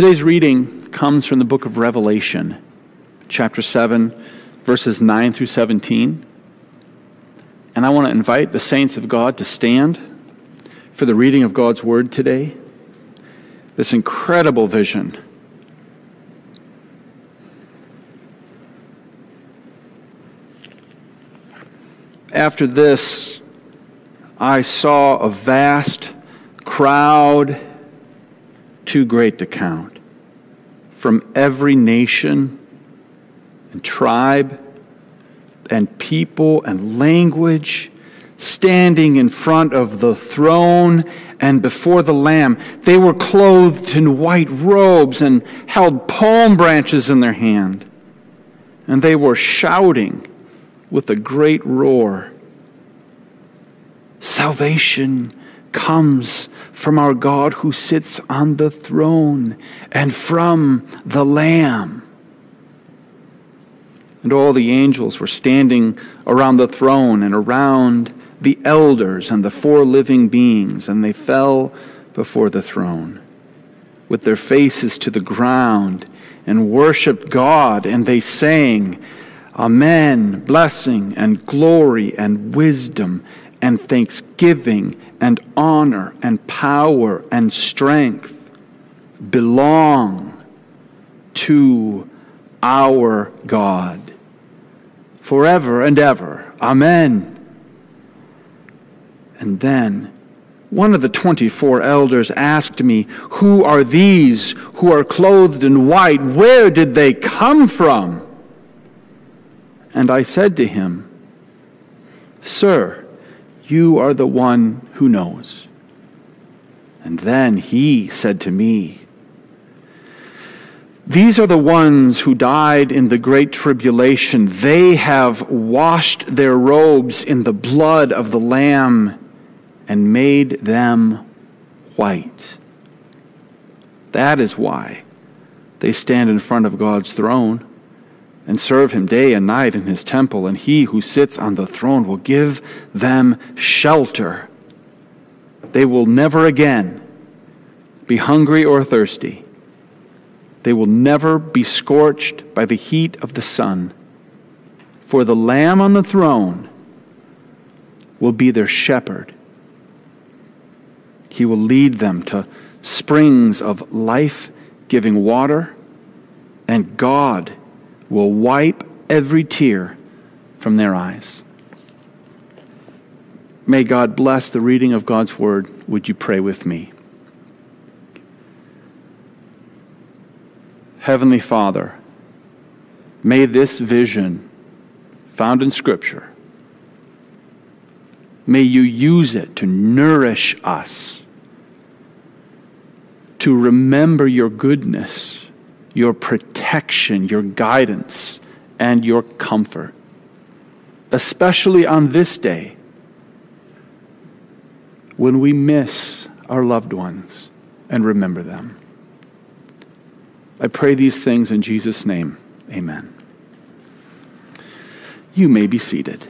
Today's reading comes from the book of Revelation, chapter 7, verses 9 through 17. And I want to invite the saints of God to stand for the reading of God's word today. This incredible vision. After this, I saw a vast crowd, too great to count, from every nation and tribe and people and language standing in front of the throne and before the Lamb. They were clothed in white robes and held palm branches in their hand. And they were shouting with a great roar Salvation comes from our God who sits on the throne and from the Lamb. And all the angels were standing around the throne and around the elders and the four living beings, and they fell before the throne with their faces to the ground and worshiped God, and they sang, Amen, blessing and glory and wisdom and thanksgiving and honor and power and strength belong to our God forever and ever. Amen. And then one of the 24 elders asked me, Who are these who are clothed in white? Where did they come from? And I said to him, Sir, you are the one who knows. And then he said to me, these are the ones who died in the great tribulation. They have washed their robes in the blood of the Lamb and made them white. That is why they stand in front of God's throne and serve him day and night in his temple, and he who sits on the throne will give them shelter. They will never again be hungry or thirsty. They will never be scorched by the heat of the sun, for the Lamb on the throne will be their shepherd. He will lead them to springs of life giving water, and God will wipe every tear from their eyes. May God bless the reading of God's word. Would you pray with me? Heavenly Father, may this vision found in Scripture, may you use it to nourish us, to remember your goodness, your protection, your guidance, and your comfort, especially on this day when we miss our loved ones and remember them. I pray these things in Jesus' name. Amen. You may be seated.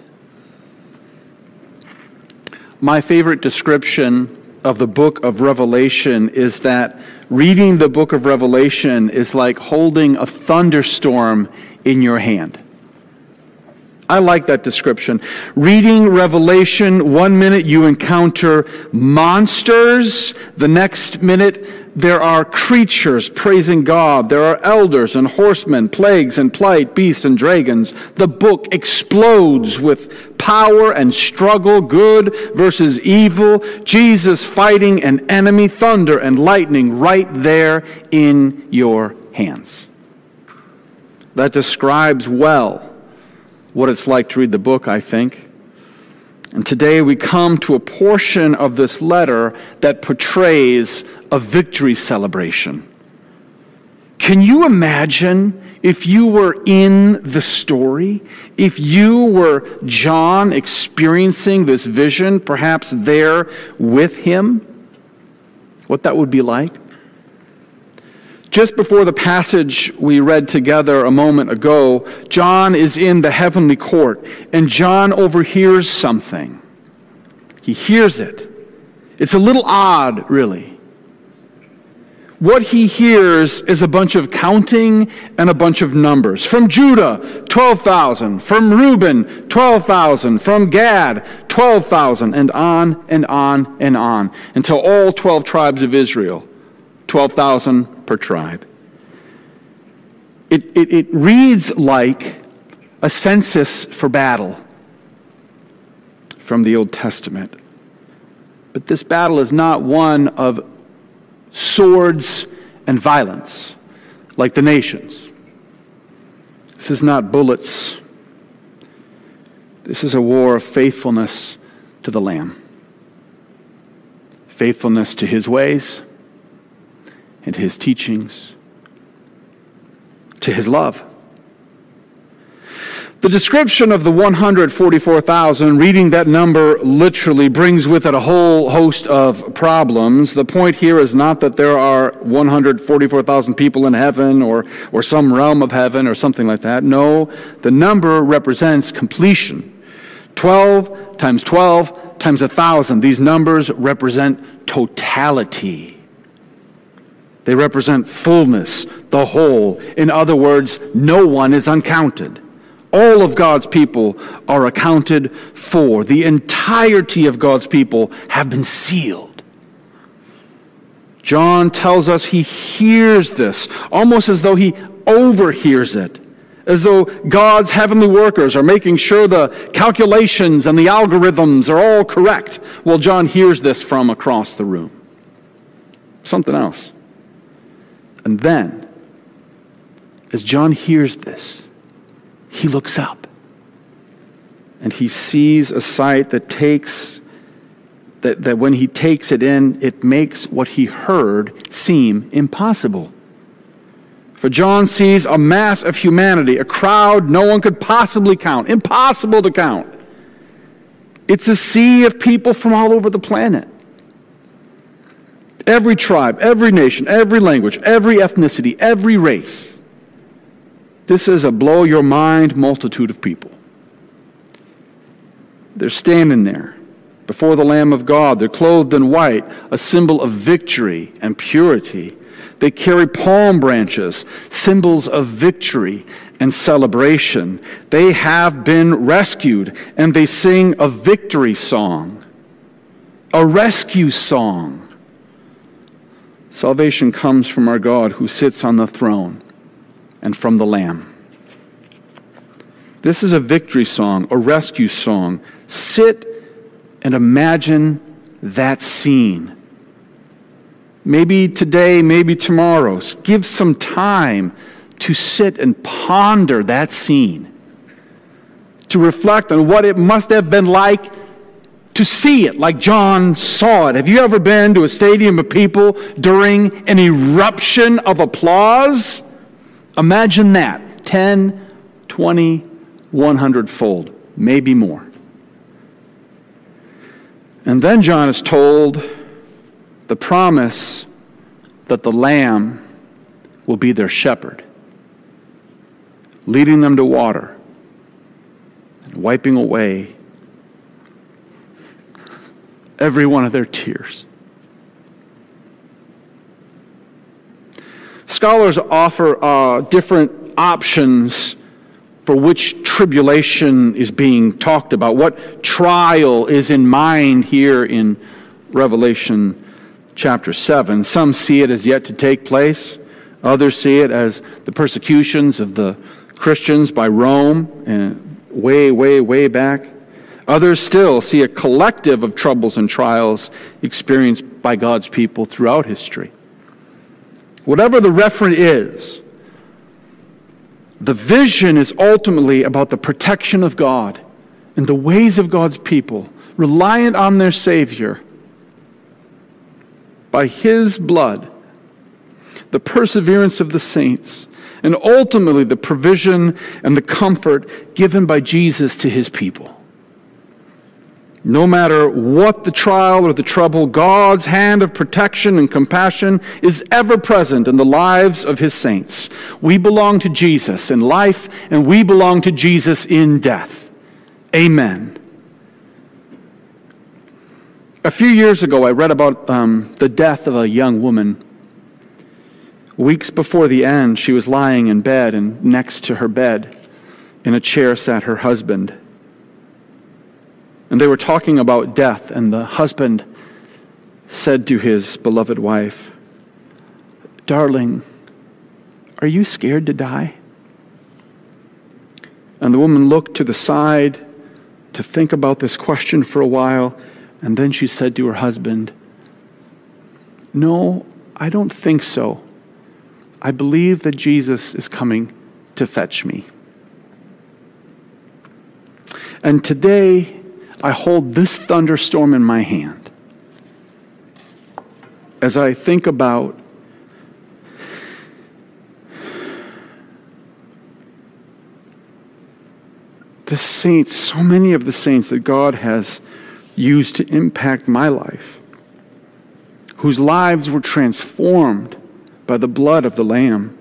My favorite description of the book of Revelation is that reading the book of Revelation is like holding a thunderstorm in your hand. I like that description. Reading Revelation, one minute you encounter monsters, the next minute there are creatures praising God. There are elders and horsemen, plagues and plight, beasts and dragons. The book explodes with power and struggle, good versus evil, Jesus fighting an enemy, thunder and lightning right there in your hands. That describes well what it's like to read the book, I think. And today we come to a portion of this letter that portrays a victory celebration. Can you imagine if you were in the story? If you were John experiencing this vision, perhaps there with him? What that would be like? Just before the passage we read together a moment ago, John is in the heavenly court, and John overhears something. He hears it. It's a little odd, really. what he hears is a bunch of counting and a bunch of numbers. From Judah, 12,000. From Reuben, 12,000. From Gad, 12,000. And on and on and on until all 12 tribes of Israel, 12,000 per tribe. It, it, it reads like a census for battle from the Old Testament. But this battle is not one of swords and violence like the nations. This is not bullets. This is a war of faithfulness to the Lamb, faithfulness to his ways and his teachings, to his love. The description of the 144,000, reading that number literally, brings with it a whole host of problems. The point here is not that there are 144,000 people in heaven or, or some realm of heaven or something like that. No, the number represents completion. 12 times 12 times 1,000. These numbers represent totality. They represent fullness, the whole. In other words, no one is uncounted. All of God's people are accounted for. The entirety of God's people have been sealed. John tells us he hears this, almost as though he overhears it, as though God's heavenly workers are making sure the calculations and the algorithms are all correct. Well, John hears this from across the room. Something else. And then, as John hears this, he looks up. And he sees a sight that takes that, that when he takes it in it makes what he heard seem impossible. For john sees a mass of humanity a crowd no one could possibly count impossible to count. It's a sea of people from all over the planet every tribe every nation every language every ethnicity every race this is a blow your mind multitude of people. They're standing there before the Lamb of God. They're clothed in white, a symbol of victory and purity. They carry palm branches, symbols of victory and celebration. They have been rescued, and they sing a victory song, a rescue song. Salvation comes from our God who sits on the throne and from the Lamb. This is a victory song, a rescue song. Sit and imagine that scene. Maybe today, maybe tomorrow. Give some time to sit and ponder that scene, to reflect on what it must have been like to see it like John saw it. Have you ever been to a stadium of people during an eruption of applause? Imagine that 10, 20, 100 fold, maybe more. And then John is told the promise that the Lamb will be their shepherd, leading them to water and wiping away every one of their tears. Scholars offer uh, different options for which tribulation is being talked about, what trial is in mind here in Revelation chapter 7. Some see it as yet to take place, others see it as the persecutions of the Christians by Rome, and way, way, way back. Others still see a collective of troubles and trials experienced by God's people throughout history. Whatever the referent is, the vision is ultimately about the protection of God and the ways of God's people, reliant on their Savior. By His blood, the perseverance of the saints, and ultimately the provision and the comfort given by Jesus to His people. No matter what the trial or the trouble, God's hand of protection and compassion is ever present in the lives of his saints. We belong to Jesus in life, and we belong to Jesus in death. Amen. A few years ago, I read about um, the death of a young woman Weeks before the end, she was lying in bed, and next to her bed, in a chair, sat her husband. And they were talking about death, and the husband said to his beloved wife, Darling, are you scared to die? And the woman looked to the side to think about this question for a while, and then she said to her husband, No, I don't think so. I believe that Jesus is coming to fetch me. And today, I hold this thunderstorm in my hand as I think about the saints, so many of the saints that God has used to impact my life, whose lives were transformed by the blood of the Lamb.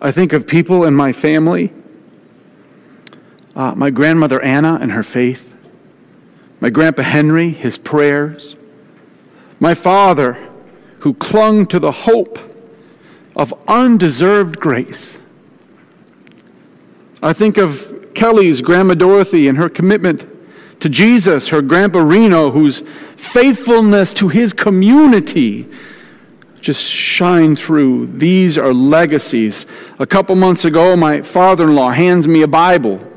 I think of people in my family uh, my grandmother Anna and her faith, my grandpa Henry, his prayers, my father who clung to the hope of undeserved grace. I think of Kelly's grandma Dorothy and her commitment to Jesus, her grandpa Reno, whose faithfulness to his community just shine through. These are legacies. A couple months ago, my father in law hands me a Bible.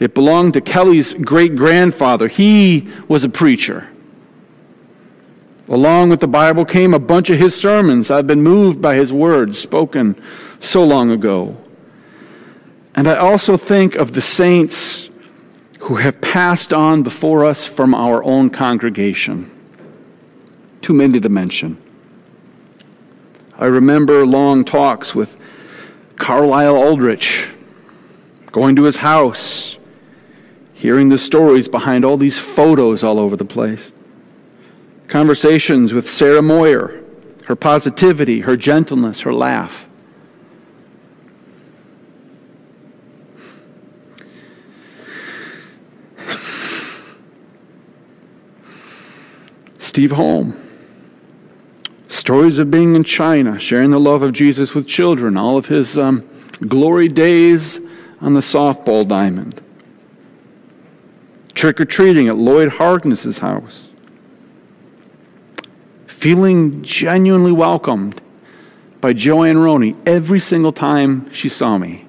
It belonged to Kelly's great grandfather. He was a preacher. Along with the Bible came a bunch of his sermons. I've been moved by his words spoken so long ago. And I also think of the saints who have passed on before us from our own congregation. Too many to mention. I remember long talks with Carlisle Aldrich, going to his house, hearing the stories behind all these photos all over the place. Conversations with Sarah Moyer, her positivity, her gentleness, her laugh. Steve Holm. Stories of being in China, sharing the love of Jesus with children, all of his um, glory days on the softball diamond trick or treating at Lloyd Harkness's house, feeling genuinely welcomed by Joanne Roney every single time she saw me.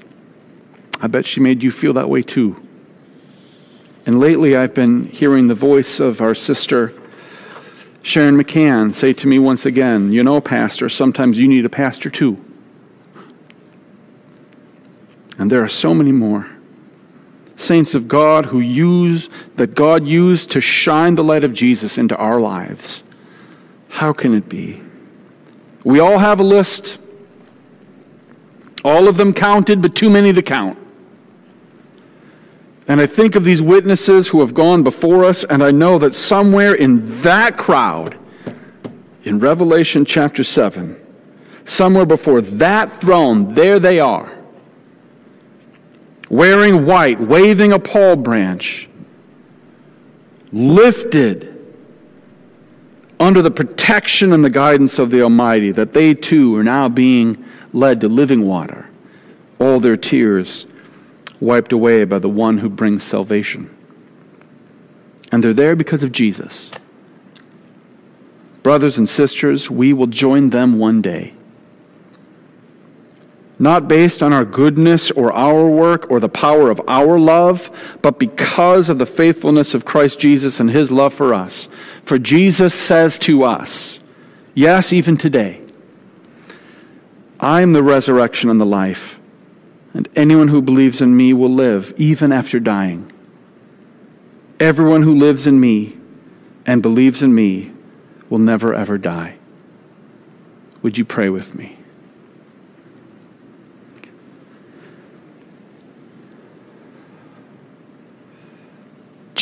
I bet she made you feel that way too. And lately, I've been hearing the voice of our sister Sharon McCann say to me once again, You know, Pastor, sometimes you need a pastor too. And there are so many more saints of God who use, that God used to shine the light of Jesus into our lives. How can it be? We all have a list. All of them counted, but too many to count. And I think of these witnesses who have gone before us, and I know that somewhere in that crowd, in Revelation chapter 7, somewhere before that throne, there they are wearing white, waving a palm branch, lifted under the protection and the guidance of the Almighty, that they too are now being led to living water, all their tears wiped away by the one who brings salvation. And they're there because of Jesus. Brothers and sisters, we will join them one day not based on our goodness or our work or the power of our love, but because of the faithfulness of Christ Jesus and his love for us. For Jesus says to us, yes, even today, I am the resurrection and the life, and anyone who believes in me will live even after dying. Everyone who lives in me and believes in me will never ever die. Would you pray with me?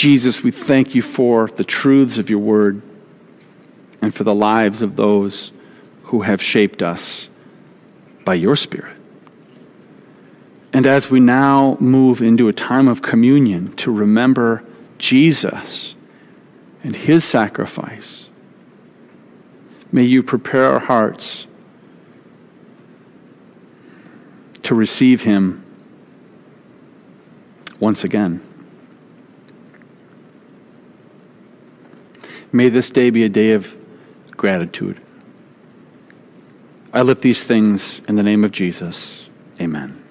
Jesus, we thank you for the truths of your word and for the lives of those who have shaped us by your Spirit. And as we now move into a time of communion to remember Jesus and his sacrifice, may you prepare our hearts to receive him once again. May this day be a day of gratitude. I lift these things in the name of Jesus. Amen.